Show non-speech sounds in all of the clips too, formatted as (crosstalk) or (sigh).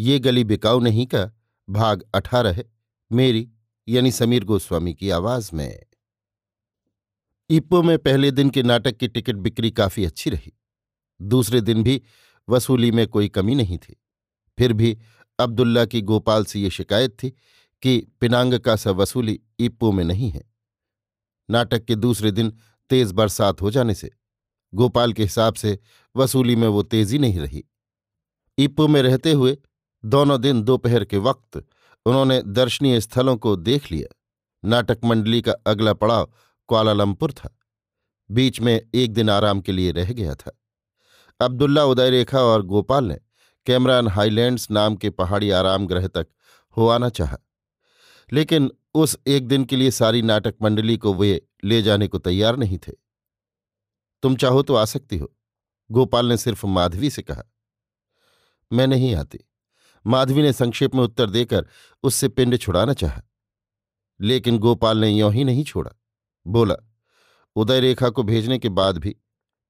ये गली बिकाऊ नहीं का भाग अठारह है। मेरी, यानी समीर गोस्वामी की आवाज़ में। इप्पो में पहले दिन के नाटक की टिकट बिक्री काफ़ी अच्छी रही। दूसरे दिन भी वसूली में कोई कमी नहीं थी। फिर भी अब्दुल्ला की गोपाल से ये शिकायत थी कि पिनांग का सा वसूली इप्पो में नहीं है। नाटक के दूसरे दिन तेज बरसात हो जाने से गोपाल के हिसाब से वसूली में वो तेज़ी नहीं रही। इप्पो में रहते हुए दोनों दिन दोपहर के वक्त उन्होंने दर्शनीय स्थलों को देख लिया। नाटक मंडली का अगला पड़ाव क्वालालंपुर था। बीच में एक दिन आराम के लिए रह गया था। अब्दुल्ला उदय रेखा और गोपाल ने कैमरान हाईलैंड्स नाम के पहाड़ी आराम ग्रह तक हो आना चाहा। लेकिन उस एक दिन के लिए सारी नाटक मंडली को वे ले जाने को तैयार नहीं थे। तुम चाहो तो आ सकती हो, गोपाल ने सिर्फ़ माधवी से कहा। मैं नहीं आती। माधवी ने संक्षेप में उत्तर देकर उससे पिंड छुड़ाना चाहा। लेकिन गोपाल ने यों ही नहीं छोड़ा। बोला उदय रेखा को भेजने के बाद भी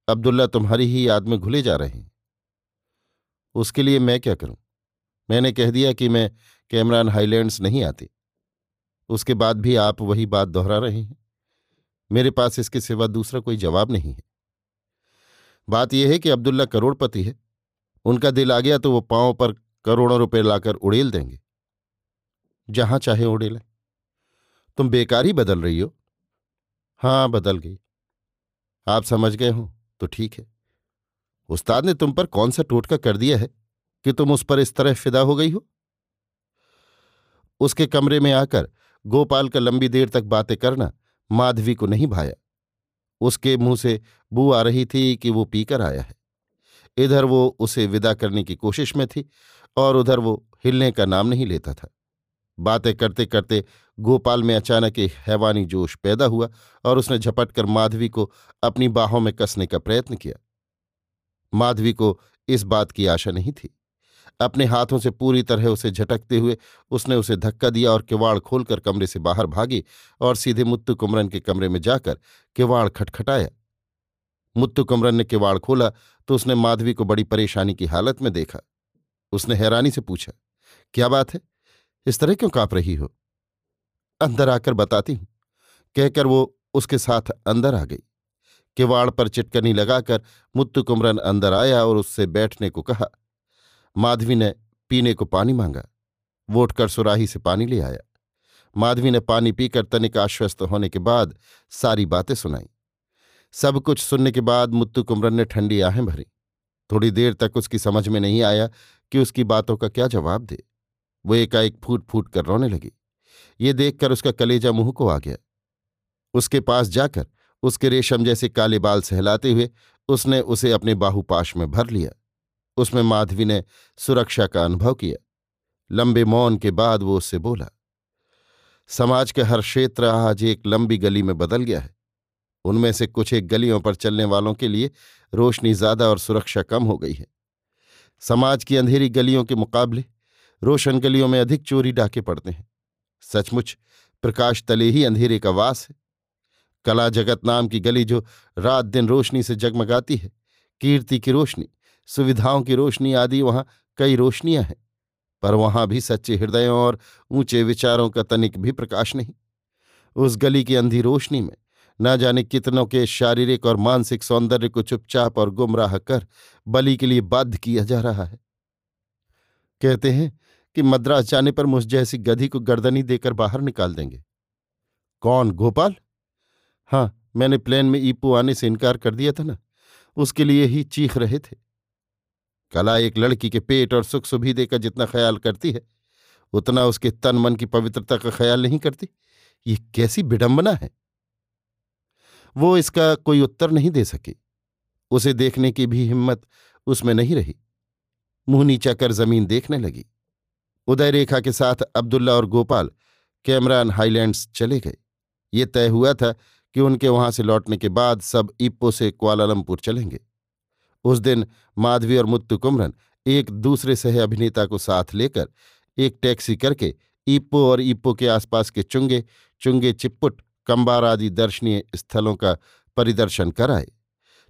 अब्दुल्ला तुम्हारी ही याद में घुले जा रहे हैं। उसके लिए मैं क्या करूँ? मैंने कह दिया कि मैं कैमरान हाईलैंड्स नहीं आते। उसके बाद भी आप वही बात दोहरा रहे हैं। मेरे पास इसके सिवा दूसरा कोई जवाब नहीं है। बात यह है कि अब्दुल्ला करोड़पति है। उनका दिल आ गया तो वो पाँव पर करोड़ों रुपए लाकर उड़ेल देंगे। जहाँ चाहे उड़ेलें तुम बेकार ही बदल रही हो। हाँ, बदल गई। आप समझ गए हो तो ठीक है। उस्ताद ने तुम पर कौन सा टोटका कर दिया है कि तुम उस पर इस तरह फिदा हो गई हो? उसके कमरे में आकर गोपाल का लंबी देर तक बातें करना माधवी को नहीं भाया। उसके मुँह से बू आ रही थी कि वो पीकर आया है। इधर वो उसे विदा करने की कोशिश में थी और उधर वो हिलने का नाम नहीं लेता था। बातें करते करते गोपाल में अचानक एक हैवानी जोश पैदा हुआ और उसने झपट कर माधवी को अपनी बाहों में कसने का प्रयत्न किया। माधवी को इस बात की आशा नहीं थी। अपने हाथों से पूरी तरह उसे झटकते हुए उसने उसे धक्का दिया और किवाड़ खोलकर कमरे से बाहर भागी और सीधे मुत्तु कुमरन के कमरे में जाकर किवाड़ खटखटाया। मुत्तु कुमरन ने किवाड़ खोला तो उसने माधवी को बड़ी परेशानी की हालत में देखा। उसने हैरानी से पूछा, क्या बात है? इस तरह क्यों काँप रही हो? अंदर आकर बताती हूँ। कहकर वो उसके साथ अंदर आ गई। किवाड़ पर चिटकनी लगाकर मुत्तु कुमरन अंदर आया और उससे बैठने को कहा। माधवी ने पीने को पानी मांगा। वो उठकर सुराही से पानी ले आया। माधवी ने पानी पीकर तनिक आश्वस्त होने के बाद सारी बातें सुनाई। सब कुछ सुनने के बाद मुत्तु कुमरन ने ठंडी आहें भरी। थोड़ी देर तक उसकी समझ में नहीं आया कि उसकी बातों का क्या जवाब दे। वो एकाएक फूट फूट कर रोने लगी। ये देखकर उसका कलेजा मुँह को आ गया। उसके पास जाकर उसके रेशम जैसे काले बाल सहलाते हुए उसने उसे अपने बाहुपाश में भर लिया। उसमें माधवी ने सुरक्षा का अनुभव किया। लंबे मौन के बाद वो उससे बोला, समाज के हर क्षेत्र आज एक लंबी गली में बदल गया है। उनमें से कुछ एक गलियों पर चलने वालों के लिए रोशनी ज़्यादा और सुरक्षा कम हो गई है। समाज की अंधेरी गलियों के मुकाबले रोशन गलियों में अधिक चोरी डाके पड़ते हैं। सचमुच, प्रकाश तले ही अंधेरे का वास है। कला जगत नाम की गली जो रात दिन रोशनी से जगमगाती है, कीर्ति की रोशनी, सुविधाओं की रोशनी आदि वहाँ कई रोशनियाँ हैं। पर वहाँ भी सच्चे हृदयों और ऊँचे विचारों का तनिक भी प्रकाश नहीं। उस गली की अंधी रोशनी में न जाने कितनों के शारीरिक और मानसिक सौंदर्य को चुपचाप और गुमराह कर बलि के लिए बाध्य किया जा रहा है। कहते हैं कि मद्रास जाने पर मुझ जैसी गधी को गर्दनी देकर बाहर निकाल देंगे। कौन, गोपाल? हाँ मैंने प्लेन में ईपू आने से इनकार कर दिया था ना, उसके लिए ही चीख रहे थे। कला एक लड़की के पेट और सुख सुविधे का जितना ख्याल करती है, उतना उसके तन मन की पवित्रता का ख्याल नहीं करती। ये कैसी विडंबना है? वो इसका कोई उत्तर नहीं दे सकी। उसे देखने की भी हिम्मत उसमें नहीं रही। मुँह नीचा कर ज़मीन देखने लगी। उदय रेखा के साथ अब्दुल्ला और गोपाल कैमरान हाईलैंड्स चले गए। ये तय हुआ था कि उनके वहाँ से लौटने के बाद सब इप्पो से क्वालालंपुर चलेंगे। उस दिन माधवी और मुत्तु कुमरन एक दूसरे सह अभिनेता को साथ लेकर एक टैक्सी करके ईप्पो और ईप्पो के आसपास के चुंगे चुंगे चिप्पुट कंबार आदि दर्शनीय स्थलों का परिदर्शन कराए।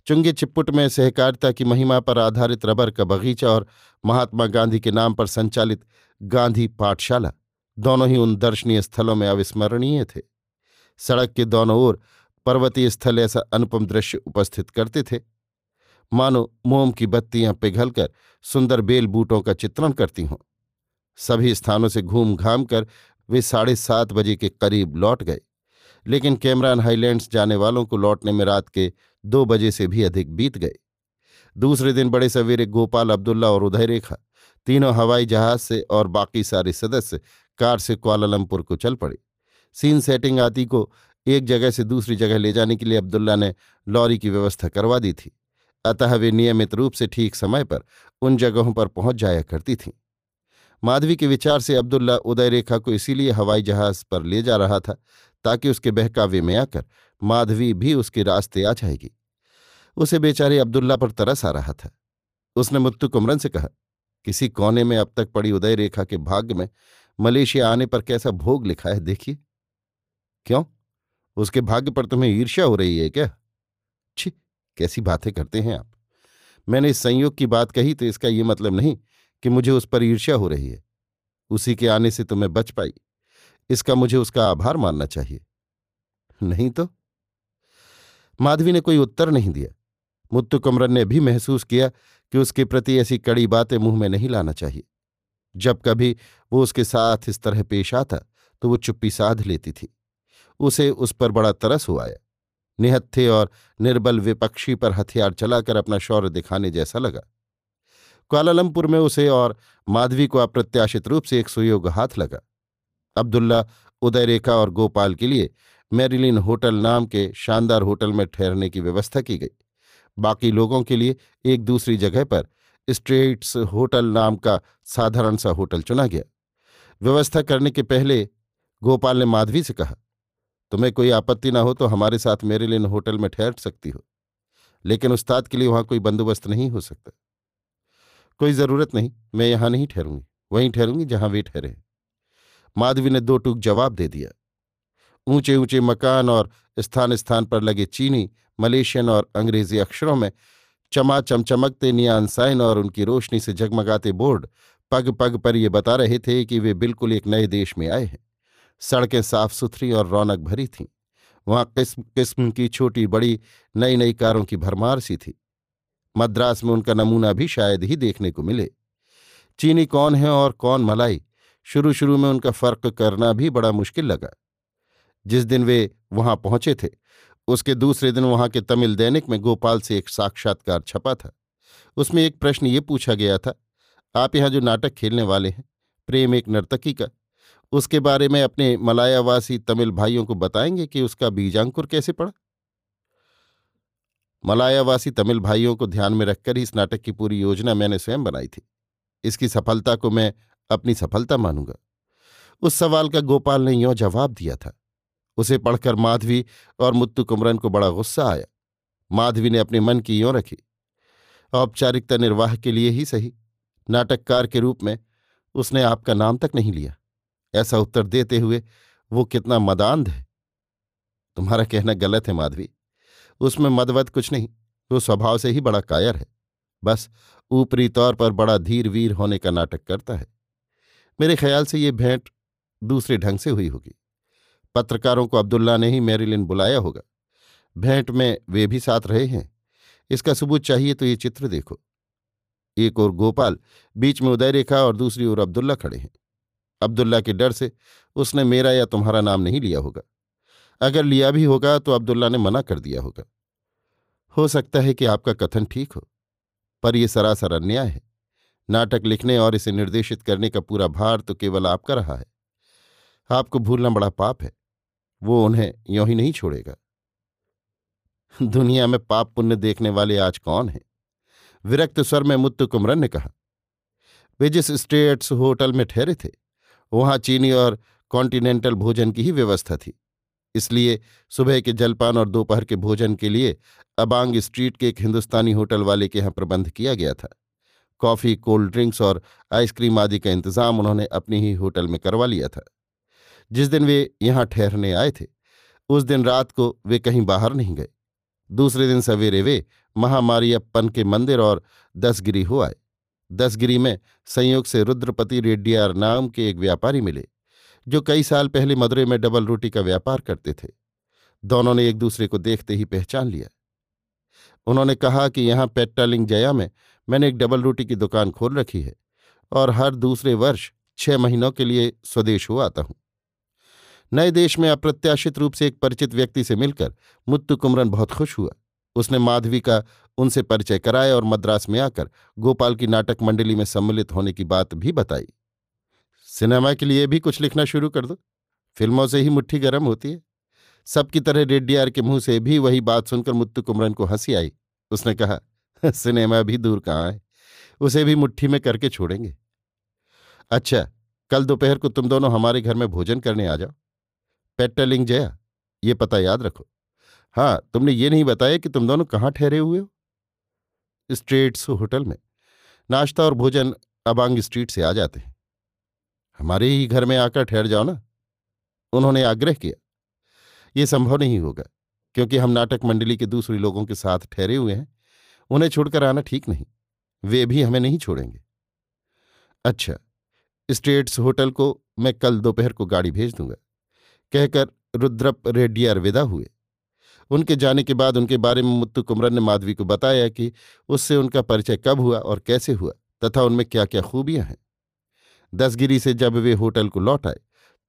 चुंगे चिप्पुट में सहकारिता की महिमा पर आधारित रबर का बगीचा और महात्मा गांधी के नाम पर संचालित गांधी पाठशाला दोनों ही उन दर्शनीय स्थलों में अविस्मरणीय थे। सड़क के दोनों ओर पर्वतीय स्थल ऐसा अनुपम दृश्य उपस्थित करते थे। मानो मोम की बत्तियाँ पिघलकर सुंदर बेल बूटों का चित्रण करती हों। सभी स्थानों से घूम घाम कर वे साढ़े सात बजे के करीब लौट गए। लेकिन कैमरान हाईलैंड्स जाने वालों को लौटने में रात के दो बजे से भी अधिक बीत गए। दूसरे दिन बड़े सवेरे गोपाल, अब्दुल्ला और उदय रेखा तीनों हवाई जहाज़ से और बाकी सारे सदस्य कार से क्वालालंपुर को चल पड़े। सीन सेटिंग आदि को एक जगह से दूसरी जगह ले जाने के लिए अब्दुल्ला ने लॉरी की व्यवस्था करवा दी थी। अतः वे नियमित रूप से ठीक समय पर उन जगहों पर पहुँच जाया करती थीं। माधवी के विचार से अब्दुल्ला उदय रेखा को इसीलिए हवाई जहाज़ पर ले जा रहा था ताकि उसके बहकावे में आकर माधवी भी उसके रास्ते आ जाएगी। उसे बेचारे अब्दुल्ला पर तरस आ रहा था। उसने मुत्तु कुमरन से कहा, किसी कोने में अब तक पड़ी उदय रेखा के भाग्य में मलेशिया आने पर कैसा भोग लिखा है देखिए। क्यों? उसके भाग्य पर तुम्हें ईर्ष्या हो रही है क्या? छी, कैसी बातें करते हैं आप। मैंने इस संयोग की बात कही तो इसका ये मतलब नहीं कि मुझे उस पर ईर्ष्या हो रही है। उसी के आने से तुम्हें बच पाई। इसका मुझे उसका आभार मानना चाहिए। नहीं तो? माधवी ने कोई उत्तर नहीं दिया। मुत्तु कमरन ने भी महसूस किया कि उसके प्रति ऐसी कड़ी बातें मुँह में नहीं लाना चाहिए। जब कभी वो उसके साथ इस तरह पेश आता तो वो चुप्पी साध लेती थी। उसे उस पर बड़ा तरस हो आया। निहत्थे और निर्बल विपक्षी पर हथियार चलाकर अपना शौर्य दिखाने जैसा लगा। क्वालालंपुर में उसे और माधवी को अप्रत्याशित रूप से एक सुयोग हाथ लगा। अब्दुल्ला उदय रेखा और गोपाल के लिए मेरिलिन होटल नाम के शानदार होटल में ठहरने की व्यवस्था की गई। बाकी लोगों के लिए एक दूसरी जगह पर स्ट्रेट्स होटल नाम का साधारण सा होटल चुना गया। व्यवस्था करने के पहले गोपाल ने माधवी से कहा, तुम्हें कोई आपत्ति ना हो तो हमारे साथ मेरिलिन होटल में ठहर सकती हो, लेकिन उस्ताद के लिए वहाँ कोई बंदोबस्त नहीं हो सकता। कोई ज़रूरत नहीं, मैं यहाँ नहीं ठहरूँगी, वहीं ठहरूँगी जहाँ वे ठहरे माधवी ने दो टूक जवाब दे दिया। ऊँचे ऊँचे मकान और स्थान स्थान पर लगे चीनी, मलेशियन और अंग्रेज़ी अक्षरों में चमा चमचमकते नियान साइन और उनकी रोशनी से जगमगाते बोर्ड पग पग पर ये बता रहे थे कि वे बिल्कुल एक नए देश में आए हैं। सड़कें साफ़ सुथरी और रौनक भरी थीं। वहाँ किस्म किस्म की छोटी बड़ी नई नई कारों की भरमार सी थी। मद्रास में उनका नमूना भी शायद ही देखने को मिले। चीनी कौन है और कौन मलाई? शुरू शुरू में उनका फ़र्क करना भी बड़ा मुश्किल लगा। जिस दिन वे वहाँ पहुँचे थे, उसके दूसरे दिन वहाँ के तमिल दैनिक में गोपाल से एक साक्षात्कार छपा था। उसमें एक प्रश्न ये पूछा गया था, आप यहाँ जो नाटक खेलने वाले हैं, प्रेम एक नर्तकी का, उसके बारे में अपने मलायावासी तमिल भाइयों को बताएँगे कि उसका बीजांकुर कैसे पड़ा? मलायावासी तमिल भाइयों को ध्यान में रखकर ही इस नाटक की पूरी योजना मैंने स्वयं बनाई थी। इसकी सफलता को मैं अपनी सफलता मानूँगा। उस सवाल का गोपाल ने यों जवाब दिया था। उसे पढ़कर माधवी और मुत्तु कुमरन को बड़ा गुस्सा आया। माधवी ने अपने मन की यों रखी। औपचारिकता निर्वाह के लिए ही सही। नाटककार के रूप में उसने आपका नाम तक नहीं लिया। ऐसा उत्तर देते हुए वो कितना मदान्ध है। तुम्हारा कहना गलत है माधवी। उसमें मदवत कुछ नहीं। वो स्वभाव से ही बड़ा कायर है। बस ऊपरी तौर पर बड़ा धीर वीर होने का नाटक करता है। मेरे ख्याल से ये भेंट दूसरे ढंग से हुई होगी। पत्रकारों को अब्दुल्ला ने ही मैरिलिन बुलाया होगा। भेंट में वे भी साथ रहे हैं। इसका सबूत चाहिए तो ये चित्र देखो। एक ओर गोपाल बीच में उदय रेखा और दूसरी ओर अब्दुल्ला खड़े हैं। अब्दुल्ला के डर से उसने मेरा या तुम्हारा नाम नहीं लिया होगा। अगर लिया भी होगा तो अब्दुल्ला ने मना कर दिया होगा। हो सकता है कि आपका कथन ठीक हो, पर यह सरासर अन्याय है। नाटक लिखने और इसे निर्देशित करने का पूरा भार तो केवल आपका रहा है। आपको भूलना बड़ा पाप है। वो उन्हें यों ही नहीं छोड़ेगा। दुनिया में पाप पुण्य देखने वाले आज कौन हैं? विरक्त स्वर में मुत्तु कुमरन ने कहा, वे जिस स्टेट्स होटल में ठहरे थे, वहाँ चीनी और कॉन्टिनेंटल भोजन की ही व्यवस्था थी। इसलिए सुबह के जलपान और दोपहर के भोजन के लिए अबांग स्ट्रीट के एक हिंदुस्तानी होटल वाले के यहाँ प्रबंध किया गया था। कॉफ़ी, कोल्ड ड्रिंक्स और आइसक्रीम आदि का इंतज़ाम उन्होंने अपने ही होटल में करवा लिया था। जिस दिन वे यहाँ ठहरने आए थे, उस दिन रात को वे कहीं बाहर नहीं गए। दूसरे दिन सवेरे वे महामारियप्पन के मंदिर और दसगिरी हो आए। दसगिरी में संयोग से रुद्रपति रेड्डियार नाम के एक व्यापारी मिले, जो कई साल पहले मदुरै में डबल रोटी का व्यापार करते थे। दोनों ने एक दूसरे को देखते ही पहचान लिया। उन्होंने कहा कि यहाँ पेट्टालिंग जया में मैंने एक डबल रोटी की दुकान खोल रखी है और हर दूसरे वर्ष छह महीनों के लिए स्वदेश हो आता हूँ। नए देश में अप्रत्याशित रूप से एक परिचित व्यक्ति से मिलकर मुत्तु कुमरन बहुत खुश हुआ। उसने माधवी का उनसे परिचय कराया और मद्रास में आकर गोपाल की नाटक मंडली में सम्मिलित होने की बात भी बताई। सिनेमा के लिए भी कुछ लिखना शुरू कर दो। फ़िल्मों से ही मुट्ठी गर्म होती है। सबकी तरह रेड्डियार के मुँह से भी वही बात सुनकर मुत्तु कुमरन को हँसी आई। उसने कहा (laughs) सिनेमा भी दूर कहाँ है? उसे भी मुट्ठी में करके छोड़ेंगे। अच्छा कल दोपहर को तुम दोनों हमारे घर में भोजन करने आ जाओ। पेट्टलिंग जया, ये पता याद रखो। हाँ तुमने ये नहीं बताया कि तुम दोनों कहाँ ठहरे हुए हो? स्ट्रीट्स होटल में। नाश्ता और भोजन अबांग स्ट्रीट से आ जाते हैं। हमारे ही घर में आकर ठहर जाओ ना। उन्होंने आग्रह किया। ये संभव नहीं होगा, क्योंकि हम नाटक मंडली के दूसरे लोगों के साथ ठहरे हुए हैं। उन्हें छोड़कर आना ठीक नहीं। वे भी हमें नहीं छोड़ेंगे। अच्छा स्टेट्स होटल को मैं कल दोपहर को गाड़ी भेज दूँगा। कहकर रुद्रप रेड्डी विदा हुए। उनके जाने के बाद उनके बारे में मुत्तु कुमरन ने माधवी को बताया कि उससे उनका परिचय कब हुआ और कैसे हुआ, तथा उनमें क्या क्या खूबियाँ हैं। दसगिरी से जब वे होटल को लौट आए,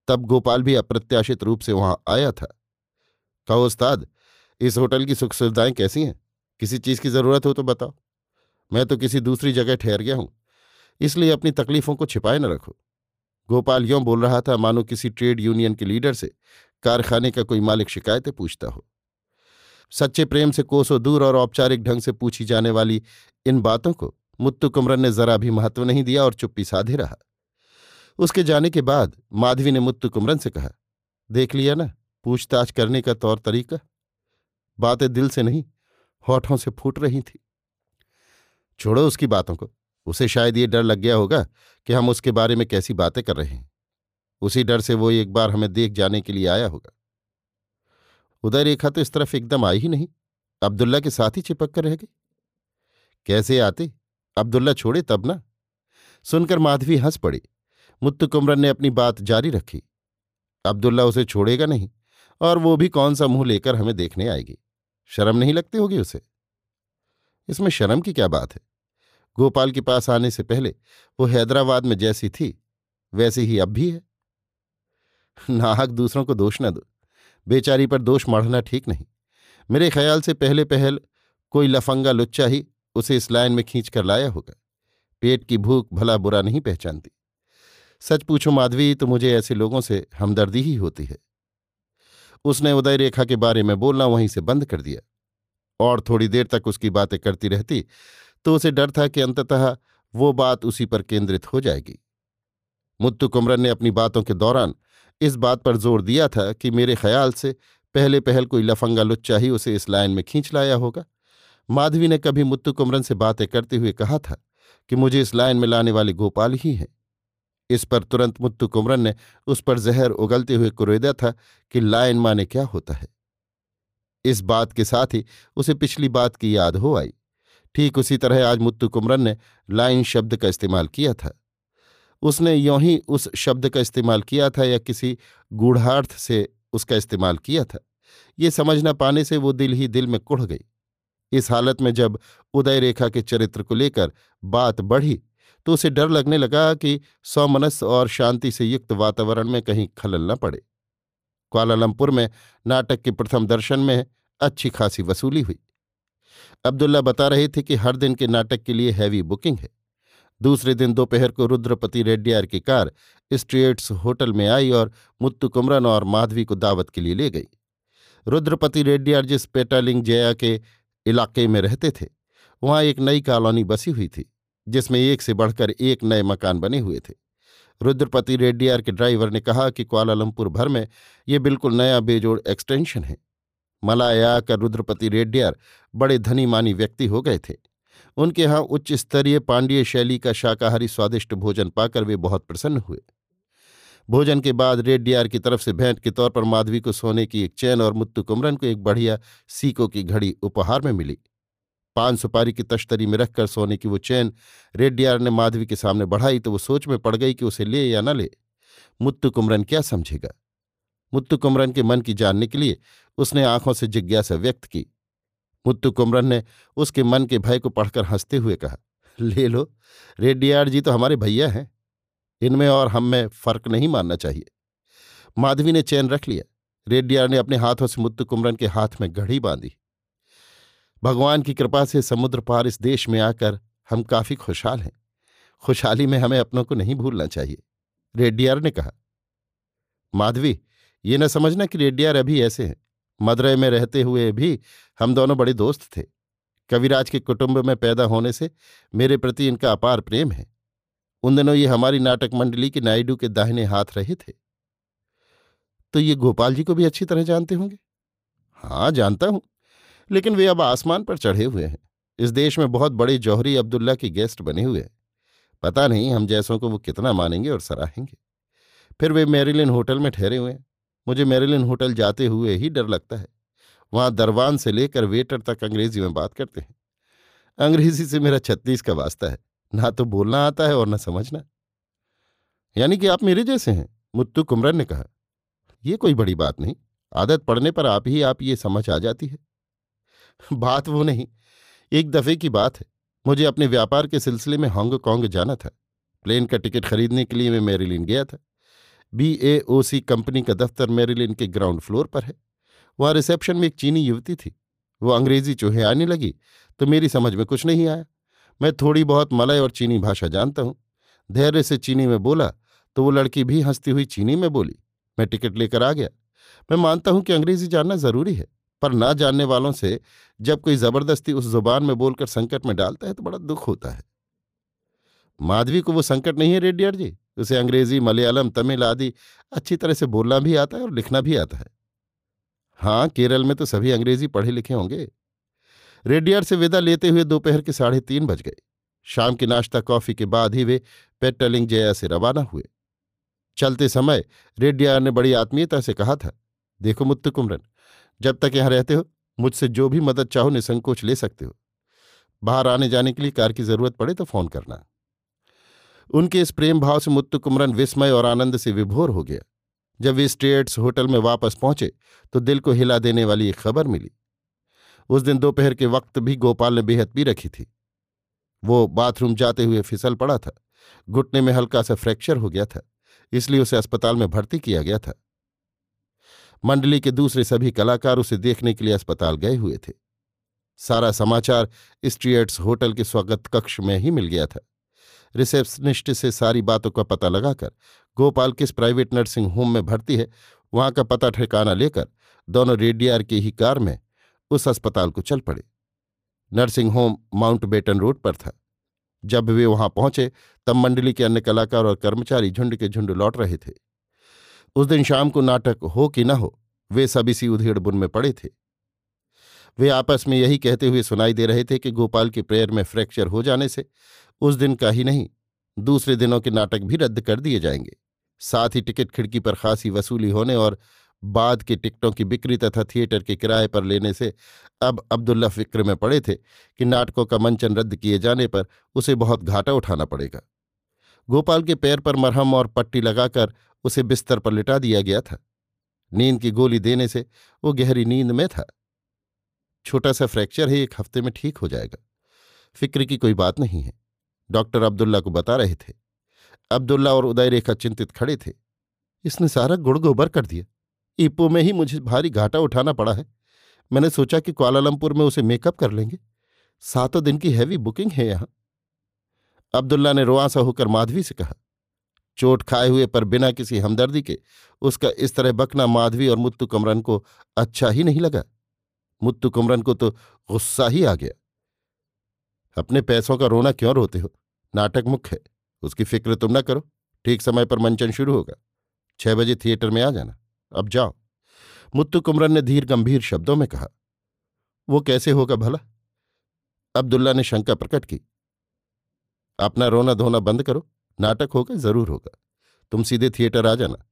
तब गोपाल भी अप्रत्याशित रूप से वहाँ आया था। कहो, उस्ताद, इस होटल की सुख सुविधाएँ कैसी हैं? किसी चीज़ की ज़रूरत हो तो बताओ। मैं तो किसी दूसरी जगह ठहर गया हूँ, इसलिए अपनी तकलीफों को छिपाए न रखो। गोपाल यों बोल रहा था, मानो किसी ट्रेड यूनियन के लीडर से कारखाने का कोई मालिक शिकायतें पूछता हो। सच्चे प्रेम से कोसों दूर और औपचारिक ढंग से पूछी जाने वाली इन बातों को मुत्तु कुमरन ने जरा भी महत्व नहीं दिया और चुप्पी साधे रहा। उसके जाने के बाद माधवी ने मुत्तु कुमरन से कहा, देख लिया ना, पूछताछ करने का तौर तरीका? बातें दिल से नहीं होठों से फूट रही थी। छोड़ो उसकी बातों को। उसे शायद ये डर लग गया होगा कि हम उसके बारे में कैसी बातें कर रहे हैं। उसी डर से वो एक बार हमें देख जाने के लिए आया होगा। उदय रेखा तो इस तरफ़ एकदम आई ही नहीं। अब्दुल्ला के साथ ही चिपक कर रह गई। कैसे आते? अब्दुल्ला छोड़े तब ना। सुनकर माधवी हंस पड़ी। मुत्तु कुमरन ने अपनी बात जारी रखी। अब्दुल्ला उसे छोड़ेगा नहीं और वो भी कौन सा मुँह लेकर हमें देखने आएगी। शर्म नहीं लगती होगी उसे? इसमें शर्म की क्या बात है? गोपाल के पास आने से पहले वो हैदराबाद में जैसी थी, वैसी ही अब भी है। नाहक दूसरों को दोष न दो। बेचारी पर दोष मढ़ना ठीक नहीं। मेरे ख्याल से पहले पहल कोई लफंगा लुच्चा ही उसे इस लाइन में खींच कर लाया होगा। पेट की भूख भला बुरा नहीं पहचानती। सच पूछो माधवी तो मुझे ऐसे लोगों से हमदर्दी ही होती है। उसने उदय रेखा के बारे में बोलना वहीं से बंद कर दिया। और थोड़ी देर तक उसकी बातें करती रहती तो उसे डर था कि अंततः वो बात उसी पर केंद्रित हो जाएगी। मुत्तु कुमरन ने अपनी बातों के दौरान इस बात पर ज़ोर दिया था कि मेरे ख्याल से पहले पहल कोई लफंगा लुच्चा ही उसे इस लाइन में खींच लाया होगा। माधवी ने कभी मुत्तु कुमरन से बातें करते हुए कहा था कि मुझे इस लाइन में लाने वाले गोपाल ही हैं। इस पर तुरंत मुत्तु कुमरन ने उस पर जहर उगलते हुए कुरेदा था कि लाइन माने क्या होता है। इस बात के साथ ही उसे पिछली बात की याद हो आई। ठीक उसी तरह आज मुत्तु कुमरन ने लाइन शब्द का इस्तेमाल किया था। उसने यों ही उस शब्द का इस्तेमाल किया था या किसी गूढ़ार्थ से उसका इस्तेमाल किया था। ये समझ न पाने से वो दिल ही दिल में कुढ़ गई। इस हालत में जब उदय रेखा के चरित्र को लेकर बात बढ़ी तो उसे डर लगने लगा कि सौमनस और शांति से युक्त वातावरण में कहीं खलल न पड़े। क्वालालंपुर में नाटक के प्रथम दर्शन में अच्छी खासी वसूली हुई। अब्दुल्ला बता रहे थे कि हर दिन के नाटक के लिए हैवी बुकिंग है। दूसरे दिन दोपहर को रुद्रपति रेड्डियार की कार स्ट्रेट्स होटल में आई और मुत्तु कुमरन और माधवी को दावत के लिए ले गई। रुद्रपति रेड्डियार जिस पेटालिंग जया के इलाके में रहते थे, वहाँ एक नई कॉलोनी बसी हुई थी। जिसमें एक से बढ़कर एक नए मकान बने हुए थे। रुद्रपति रेड्डियार के ड्राइवर ने कहा कि कुआलालंपुर भर में ये बिल्कुल नया बेजोड़ एक्सटेंशन है। मलाया आकर रुद्रपति रेड्डियार बड़े धनी मानी व्यक्ति हो गए थे। उनके यहाँ उच्च स्तरीय पांडीय शैली का शाकाहारी स्वादिष्ट भोजन पाकर वे बहुत प्रसन्न हुए। भोजन के बाद रेड्डियार की तरफ़ से भेंट के तौर पर माधवी को सोने की एक चैन और मुत्तु कुमरन को एक बढ़िया सीको की घड़ी उपहार में मिली। पान सुपारी की तश्तरी में रखकर सोने की वो चैन रेड्डियार ने माधवी के सामने बढ़ाई तो वो सोच में पड़ गई कि उसे ले या न ले। मुत्तु कुमरन क्या समझेगा? मुत्तु कुमरन के मन की जानने के लिए उसने आँखों से जिज्ञासा व्यक्त की। मुत्तु कुमरन ने उसके मन के भय को पढ़कर हँसते हुए कहा, ले लो, रेड्डियार जी तो हमारे भैया हैं। इनमें और हम में फ़र्क नहीं मानना चाहिए। माधवी ने चैन रख लिया। रेड्डियार ने अपने हाथों से मुत्तु कुमरन के हाथ में घड़ी बांधी। भगवान की कृपा से समुद्र पार इस देश में आकर हम काफ़ी खुशहाल हैं। खुशहाली में हमें अपनों को नहीं भूलना चाहिए, रेड्डियार ने कहा। माधवी, ये न समझना कि रेड्डियार अभी ऐसे हैं। मदुरई में रहते हुए भी हम दोनों बड़े दोस्त थे। कविराज के कुटुंब में पैदा होने से मेरे प्रति इनका अपार प्रेम है। उन दिनों ये हमारी नाटक मंडली के नायडू के दाहिने हाथ रहे थे। तो ये गोपाल जी को भी अच्छी तरह जानते होंगे? हाँ जानता हूँ। लेकिन वे अब आसमान पर चढ़े हुए हैं। इस देश में बहुत बड़े जौहरी अब्दुल्ला के गेस्ट बने हुए हैं। पता नहीं हम जैसों को वो कितना मानेंगे और सराहेंगे। फिर वे मेरिलिन होटल में ठहरे हुए हैं। मुझे मेरिलिन होटल जाते हुए ही डर लगता है। वहाँ दरवान से लेकर वेटर तक अंग्रेज़ी में बात करते हैं। अंग्रेज़ी से मेरा छत्तीस का वास्ता है। ना तो बोलना आता है और न समझना। यानी कि आप मेरे जैसे हैं, मुत्तु कुमरन ने कहा। यह कोई बड़ी बात नहीं। आदत पड़ने पर आप ही, आप ये समझ आ जाती है। बात वो नहीं। एक दफे की बात है। मुझे अपने व्यापार के सिलसिले में हांगकांग जाना था। प्लेन का टिकट खरीदने के लिए मैं मेरीलिन गया था। बी ए ओ सी कंपनी का दफ्तर मेरीलिन के ग्राउंड फ्लोर पर है। वहाँ रिसेप्शन में एक चीनी युवती थी। वो अंग्रेज़ी चूहे आने लगी तो मेरी समझ में कुछ नहीं आया। मैं थोड़ी बहुत मलय और चीनी भाषा जानता हूँ। धैर्य से चीनी में बोला तो वो लड़की भी हंसती हुई चीनी में बोली। मैं टिकट लेकर आ गया। मैं मानता हूँ कि अंग्रेज़ी जानना ज़रूरी है। पर ना जानने वालों से जब कोई ज़बरदस्ती उस ज़ुबान में बोलकर संकट में डालता है तो बड़ा दुख होता है। माधवी को वो संकट नहीं है रेड्डियर जी? उसे अंग्रेज़ी, मलयालम, तमिल आदि अच्छी तरह से बोलना भी आता है और लिखना भी आता है। हाँ केरल में तो सभी अंग्रेज़ी पढ़े लिखे होंगे। रेडियर से विदा लेते हुए दोपहर के साढ़े तीन बज गए। शाम की नाश्ता, कॉफ़ी के बाद ही वे पेट्टलिंग जया से रवाना हुए। चलते समय रेड्डियार ने बड़ी आत्मीयता से कहा था, देखो मुत्तु कुमरन जब तक यहाँ रहते हो, मुझसे जो भी मदद चाहो निसंकोच ले सकते हो। बाहर आने जाने के लिए कार की ज़रूरत पड़े तो फ़ोन करना। उनके इस प्रेम भाव से मुत्तु कुमरन विस्मय और आनंद से विभोर हो गया। जब वे स्टेट्स होटल में वापस पहुँचे तो दिल को हिला देने वाली एक खबर मिली। उस दिन दोपहर के वक्त भी गोपाल ने बेहद पी रखी थी। वो बाथरूम जाते हुए फिसल पड़ा था। घुटने में हल्का सा फ्रैक्चर हो गया था, इसलिए उसे अस्पताल में भर्ती किया गया था। मंडली के दूसरे सभी कलाकार उसे देखने के लिए अस्पताल गए हुए थे। सारा समाचार स्ट्रियट्स होटल के स्वागत कक्ष में ही मिल गया था। रिसेप्शनिस्ट से सारी बातों का पता लगाकर, गोपाल किस प्राइवेट नर्सिंग होम में भर्ती है, वहाँ का पता ठिकाना लेकर, दोनों रेडियार की ही कार में, उस अस्पताल को चल पड़े। Nursing home Mountbatten road पर था। जब वे वहाँ पहुँचे, तब मंडली के अन्य कलाकार और कर्मचारी झुंड के झुंड लौट रहे थे। उस दिन शाम को नाटक हो कि न हो, वे सब इसी उधेड़ बुन में पड़े थे। वे आपस में यही कहते हुए सुनाई दे रहे थे कि गोपाल के प्रेयर में फ्रैक्चर हो जाने से उस दिन का ही नहीं, दूसरे दिनों के नाटक भी रद्द कर दिए जाएँगे। साथ ही टिकट खिड़की पर खासी वसूली होने और बाद के टिकटों की बिक्री तथा थिएटर के किराए पर लेने से अब अब्दुल्ला फ़िक्र में पड़े थे कि नाटकों का मंचन रद्द किए जाने पर उसे बहुत घाटा उठाना पड़ेगा। गोपाल के पैर पर मरहम और पट्टी लगाकर उसे बिस्तर पर लिटा दिया गया था। नींद की गोली देने से वो गहरी नींद में था। छोटा सा फ्रैक्चर है, एक हफ़्ते में ठीक हो जाएगा। फ़िक्र की कोई बात नहीं है। डॉक्टर अब्दुल्ला को बता रहे थे। अब्दुल्ला और उदय रेखा चिंतित खड़े थे। इसने सारा गुड़ गोबर कर दिया। ईपो में ही मुझे भारी घाटा उठाना पड़ा है। मैंने सोचा कि कुआलालंपुर में उसे मेकअप कर लेंगे। सातों दिन की हैवी बुकिंग है यहाँ। अब्दुल्ला ने रोआसा होकर माधवी से कहा चोट खाए हुए पर बिना किसी हमदर्दी के उसका इस तरह बकना माधवी और मुत्तु कमरन को अच्छा ही नहीं लगा। मुत्तु कुमरन को तो गुस्सा ही आ गया। अपने पैसों का रोना क्यों रोते हो? नाटक मुख्य है। उसकी फ़िक्र तुम ना करो। ठीक समय पर मंचन शुरू होगा। छह बजे थिएटर में आ जाना। अब जाओ। मुत्तु कुमरन ने धीर गंभीर शब्दों में कहा, वो कैसे होगा भला? अब्दुल्ला ने शंका प्रकट की, अपना रोना धोना बंद करो। नाटक होगा, ज़रूर होगा। तुम सीधे थिएटर आ जाना।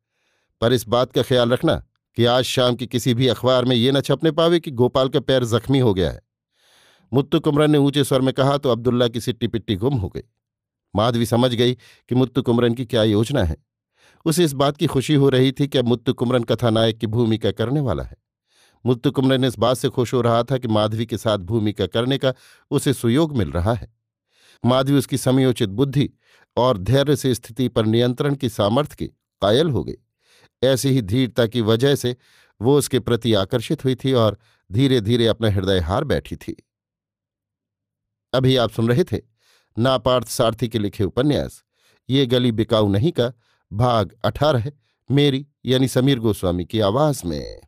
पर इस बात का ख्याल रखना कि आज शाम की किसी भी अखबार में ये न छपने पावे कि गोपाल का पैर जख्मी हो गया है। मुत्तु कुमरन ने ऊँचे स्वर में कहा तो अब्दुल्ला की सिट्टी पिट्टी गुम हो गई। माधवी समझ गई कि मुत्तु कुमरन की क्या योजना है। उसे इस बात की खुशी हो रही थी कि अब मुत्तु कुमरन कथानायक की भूमिका करने वाला है। मुत्तु कुमरन इस बात से खुश हो रहा था कि माधवी के साथ भूमिका करने का उसे सुयोग मिल रहा है। माधवी उसकी समयोचित बुद्धि और धैर्य से स्थिति पर नियंत्रण की सामर्थ्य की कायल हो गई। ऐसी ही धीरता की वजह से वो उसके प्रति आकर्षित हुई थी और धीरे धीरे अपना हृदय हार बैठी थी। अभी आप सुन रहे थे नापार्थ सारथी के लिखे उपन्यास। ये गली बिकाऊ नहीं का भाग अठारह मेरी यानी समीर गोस्वामी की आवाज़ में।